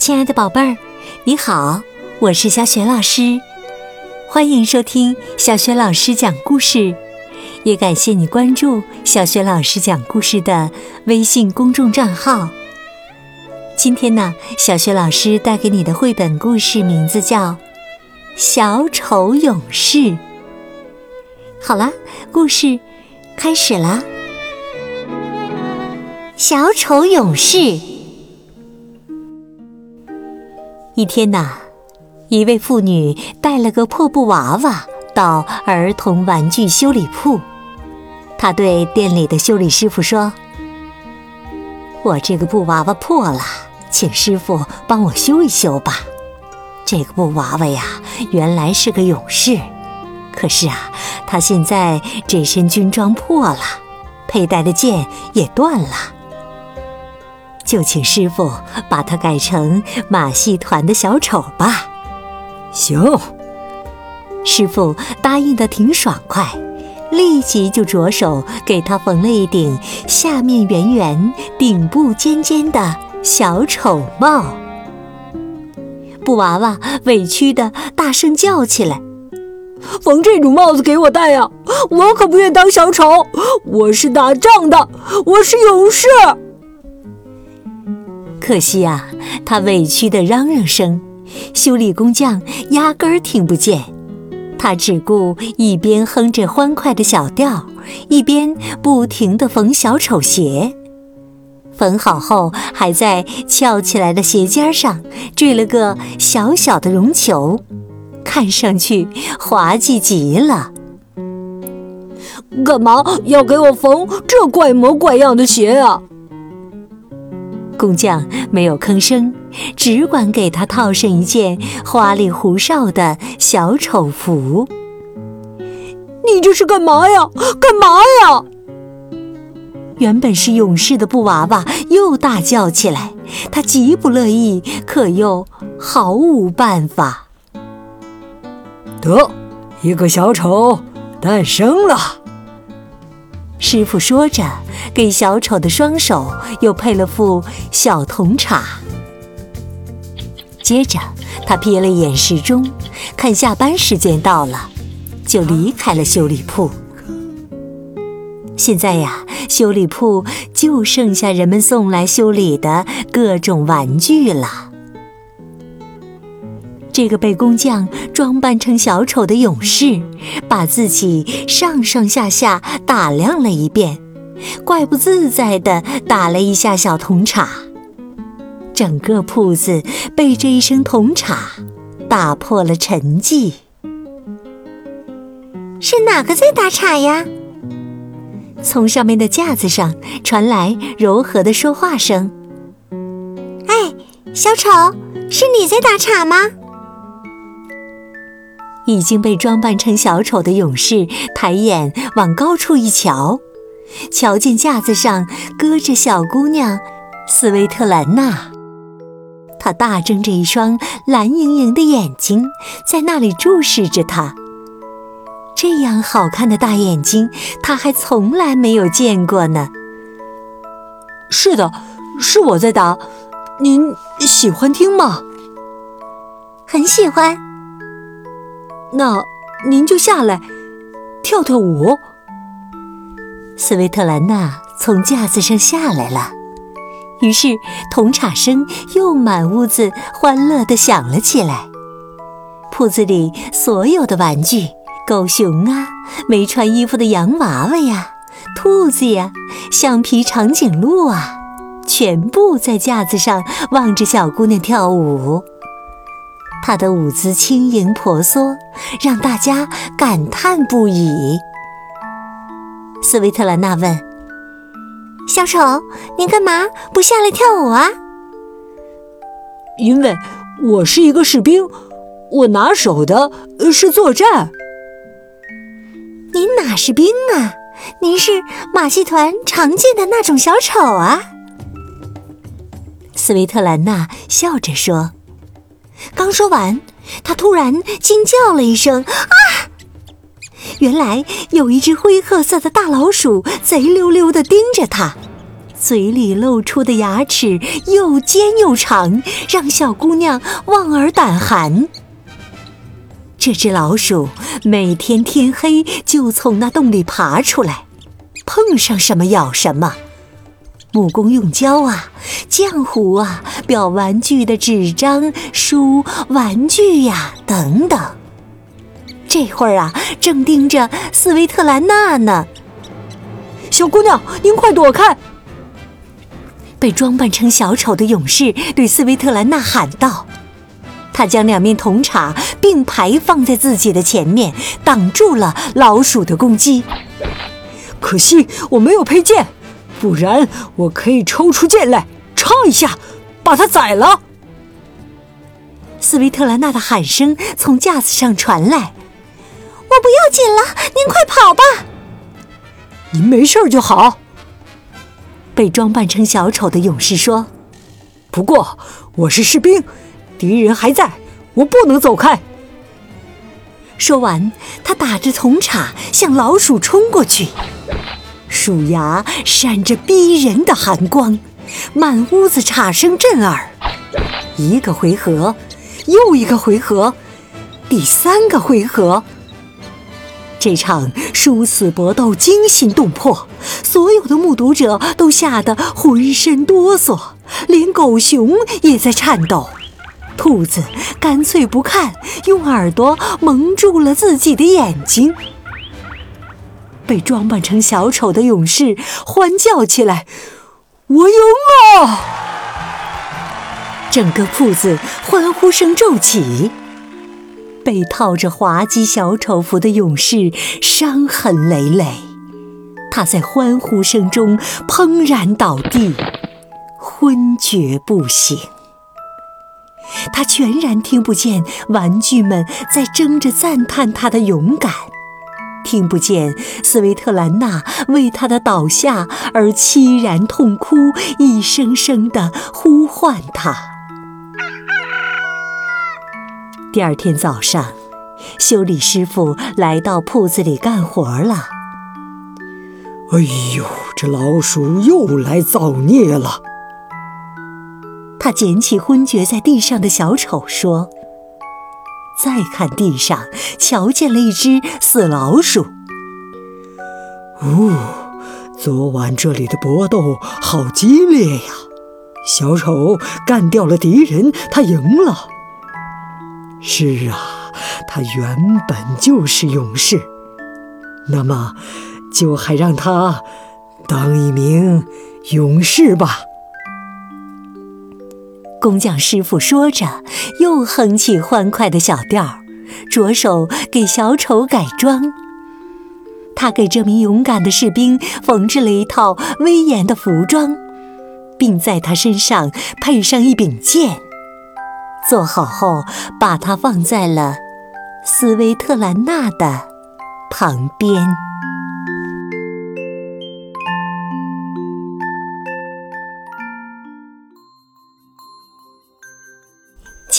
亲爱的宝贝儿，你好，我是小雪老师，欢迎收听小雪老师讲故事，也感谢你关注小雪老师讲故事的微信公众账号。今天呢，小雪老师带给你的绘本故事名字叫《小丑勇士》。好了，故事开始了，《小丑勇士》。一天呐，一位妇女带了个破布娃娃到儿童玩具修理铺。她对店里的修理师傅说：“我这个布娃娃破了，请师傅帮我修一修吧。这个布娃娃呀，原来是个勇士，可是啊，他现在这身军装破了，佩戴的剑也断了。”就请师傅把它改成马戏团的小丑吧。行，师傅答应的挺爽快，立即就着手给他缝了一顶下面圆圆、顶部尖尖的小丑帽。布娃娃委屈的大声叫起来：“缝这种帽子给我戴呀！我可不愿当小丑，我是打仗的，我是勇士。”可惜呀，他委屈的嚷嚷声，修理工匠压根儿听不见。他只顾一边哼着欢快的小调，一边不停地缝小丑鞋。缝好后，还在翘起来的鞋尖上缀了个小小的绒球，看上去滑稽极了。干嘛要给我缝这怪模怪样的鞋啊？工匠没有吭声，只管给他套上一件花里胡哨的小丑服。你这是干嘛呀？干嘛呀？原本是勇士的布娃娃又大叫起来，他极不乐意，可又毫无办法。得，一个小丑诞生了。师傅说着，给小丑的双手又配了副小铜叉。接着，他瞥了眼时钟，看下班时间到了，就离开了修理铺。现在呀，修理铺就剩下人们送来修理的各种玩具了。这个被工匠装扮成小丑的勇士，把自己上上下下打量了一遍，怪不自在地打了一下小铜叉。整个铺子被这一声铜叉打破了沉寂。是哪个在打岔呀？从上面的架子上传来柔和的说话声：“哎，小丑，是你在打岔吗？”已经被装扮成小丑的勇士抬眼往高处一瞧，瞧见架子上搁着小姑娘斯维特兰娜，她大睁着一双蓝盈盈的眼睛，在那里注视着他。这样好看的大眼睛，他还从来没有见过呢。是的，是我在打，您喜欢听吗？很喜欢。那您就下来跳跳舞。斯维特兰娜从架子上下来了，于是铜镲声又满屋子欢乐地响了起来。铺子里所有的玩具，狗熊啊，没穿衣服的洋娃娃呀，兔子呀，橡皮长颈鹿啊，全部在架子上望着小姑娘跳舞。她的舞姿轻盈婆娑，让大家感叹不已。斯维特兰娜问：“小丑，你干嘛不下来跳舞啊？”“因为我是一个士兵，我拿手的是作战。”“您哪是兵啊？您是马戏团常见的那种小丑啊！”斯维特兰娜笑着说。刚说完，他突然惊叫了一声：“啊！”原来有一只灰褐色的大老鼠贼溜溜地盯着他，嘴里露出的牙齿又尖又长，让小姑娘望而胆寒。这只老鼠每天天黑就从那洞里爬出来，碰上什么咬什么。木工用胶啊，浆糊啊，裱玩具的纸张、书、玩具呀，等等。这会儿啊，正盯着斯维特兰娜呢。小姑娘，您快躲开！被装扮成小丑的勇士对斯维特兰娜喊道。他将两面铜叉并排放在自己的前面，挡住了老鼠的攻击。可惜我没有配件。不然，我可以抽出剑来，插一下，把他宰了。斯维特兰娜的喊声从架子上传来：“我不要紧了，您快跑吧！”“您没事就好。”被装扮成小丑的勇士说。“不过我是士兵，敌人还在，我不能走开。”说完，他打着铜叉向老鼠冲过去。鼠牙闪着逼人的寒光，满屋子叉声震耳。一个回合，又一个回合，第三个回合，这场殊死搏斗惊心动魄，所有的目睹者都吓得浑身哆嗦，连狗熊也在颤抖。兔子干脆不看，用耳朵蒙住了自己的眼睛。被装扮成小丑的勇士欢叫起来：“我赢了！”整个铺子欢呼声骤起。被套着滑稽小丑服的勇士伤痕累累，他在欢呼声中砰然倒地，昏厥不醒。他全然听不见玩具们在争着赞叹他的勇敢。听不见斯维特兰娜为他的倒下而凄然痛哭，一声声的呼唤他。第二天早上，修理师傅来到铺子里干活了。哎呦，这老鼠又来造孽了！他捡起昏厥在地上的小丑说。再看地上，瞧见了一只死老鼠。哦，昨晚这里的搏斗好激烈呀！小丑干掉了敌人，他赢了。是啊，他原本就是勇士。那么，就还让他当一名勇士吧。工匠师傅说着，又哼起欢快的小调，着手给小丑改装。他给这名勇敢的士兵缝制了一套威严的服装，并在他身上配上一柄剑。做好后，把它放在了斯维特兰娜的旁边。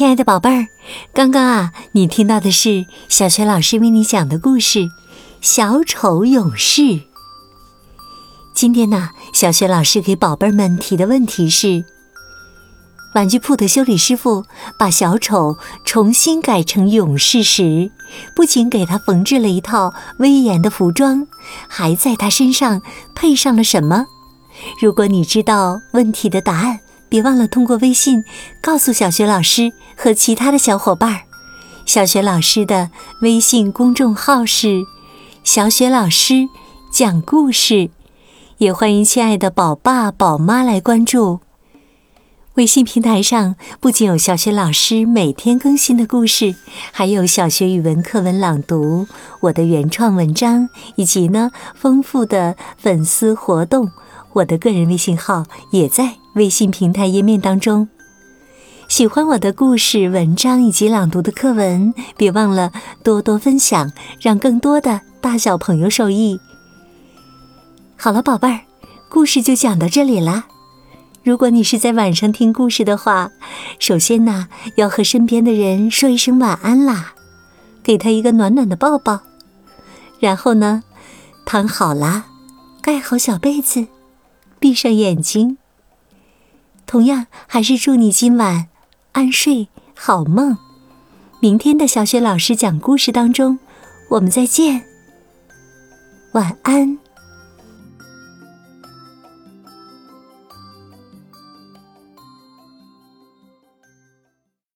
亲爱的宝贝儿，刚刚啊，你听到的是小学老师为你讲的故事《小丑勇士》。今天呢，小学老师给宝贝们提的问题是：玩具铺的修理师傅把小丑重新改成勇士时，不仅给他缝制了一套威严的服装，还在他身上配上了什么？如果你知道问题的答案。别忘了通过微信告诉小学老师和其他的小伙伴儿。小学老师的微信公众号是“小雪老师讲故事”，也欢迎亲爱的宝爸宝妈来关注。微信平台上不仅有小学老师每天更新的故事，还有小学语文课文朗读、我的原创文章，以及呢丰富的粉丝活动。我的个人微信号也在微信平台页面当中。喜欢我的故事、文章以及朗读的课文，别忘了多多分享，让更多的大小朋友受益。好了，宝贝儿，故事就讲到这里啦。如果你是在晚上听故事的话，首先呢要和身边的人说一声晚安啦，给他一个暖暖的抱抱。然后呢，躺好啦，盖好小被子。闭上眼睛。同样，还是祝你今晚安睡好梦。明天的小雪老师讲故事当中，我们再见。晚安。